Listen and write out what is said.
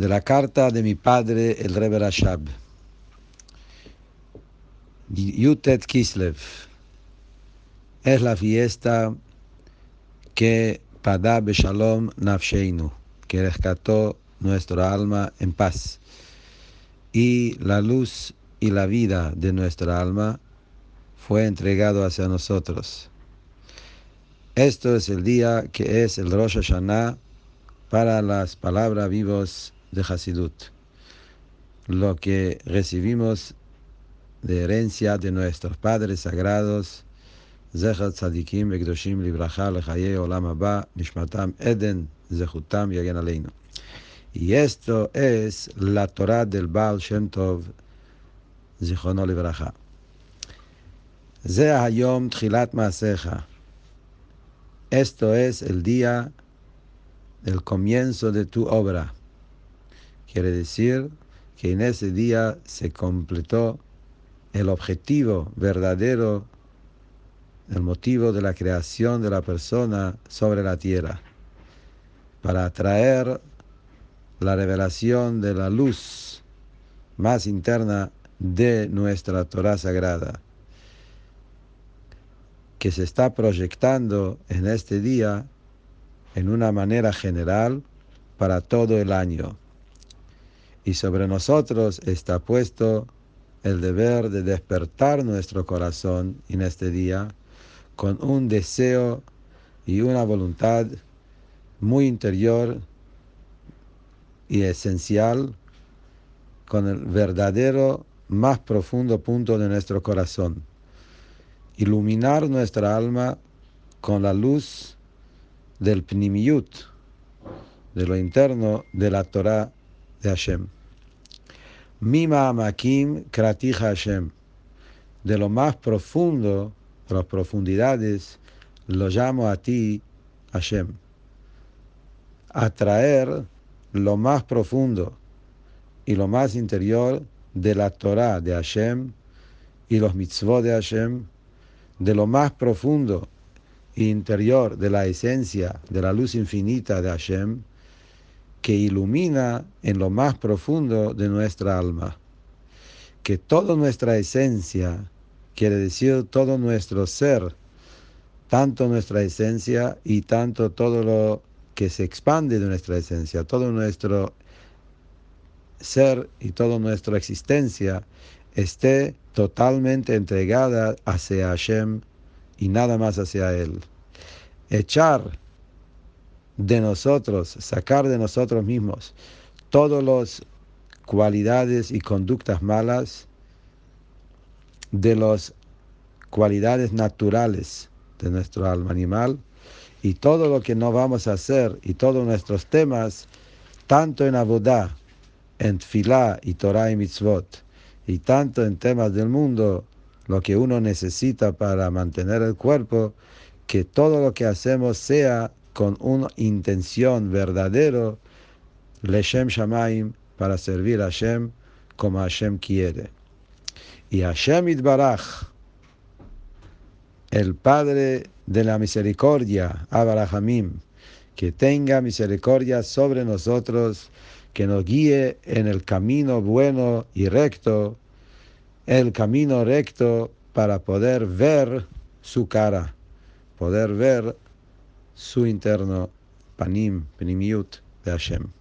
de la carta de mi padre, el Rebbe Rashab. Yutet Kislev es la fiesta que Pada Beshalom Nafsheinu, que rescató nuestra alma en paz. Y la luz y la vida de nuestra alma fue entregado hacia nosotros. Esto es el día que es el Rosh Hashanah para las palabras vivos de Hasidut, lo que recibimos de herencia de nuestros padres sagrados, Zechat Tzadikim Bekdoshim Libraja Lechaye Olam Abba Nishmatam Eden Zechutam Yagen Aleinu. Y esto es la Torah del Baal Shem Tov Zichono Libraja. Ze Hayom Tchilat Maasecha. Esto es el día del comienzo de tu obra. Quiere decir que en ese día se completó el objetivo verdadero, el motivo de la creación de la persona sobre la tierra, para atraer la revelación de la luz más interna de nuestra Torah sagrada, que se está proyectando en este día en una manera general para todo el año. Y sobre nosotros está puesto el deber de despertar nuestro corazón en este día con un deseo y una voluntad muy interior y esencial con el verdadero más profundo punto de nuestro corazón. Iluminar nuestra alma con la luz del Pnimiyut, de lo interno de la Torah de Hashem. Mima Amakim Kratija Hashem. De lo más profundo, de las profundidades, lo llamo a ti, Hashem. Atraer lo más profundo y lo más interior de la Torah de Hashem y los mitzvot de Hashem, de lo más profundo e interior de la esencia de la luz infinita de Hashem, que ilumina en lo más profundo de nuestra alma. Que toda nuestra esencia, quiere decir todo nuestro ser, tanto nuestra esencia y tanto todo lo que se expande de nuestra esencia, todo nuestro ser y toda nuestra existencia esté totalmente entregada hacia Hashem y nada más hacia Él. Echar de nosotros, sacar de nosotros mismos todas las cualidades y conductas malas de las cualidades naturales de nuestro alma animal y todo lo que no vamos a hacer y todos nuestros temas, tanto en Abodá, en Tfilá y Torah y Mitzvot, y tanto en temas del mundo, lo que uno necesita para mantener el cuerpo, que todo lo que hacemos sea con una intención verdadera, Leshem Shamaim, para servir a Hashem como Hashem quiere. Y Hashem Itbarach, el Padre de la misericordia, Abrahamim, que tenga misericordia sobre nosotros, que nos guíe en el camino bueno y recto, el camino recto para poder ver su cara, poder ver su interno, panim, penimiut de Hashem.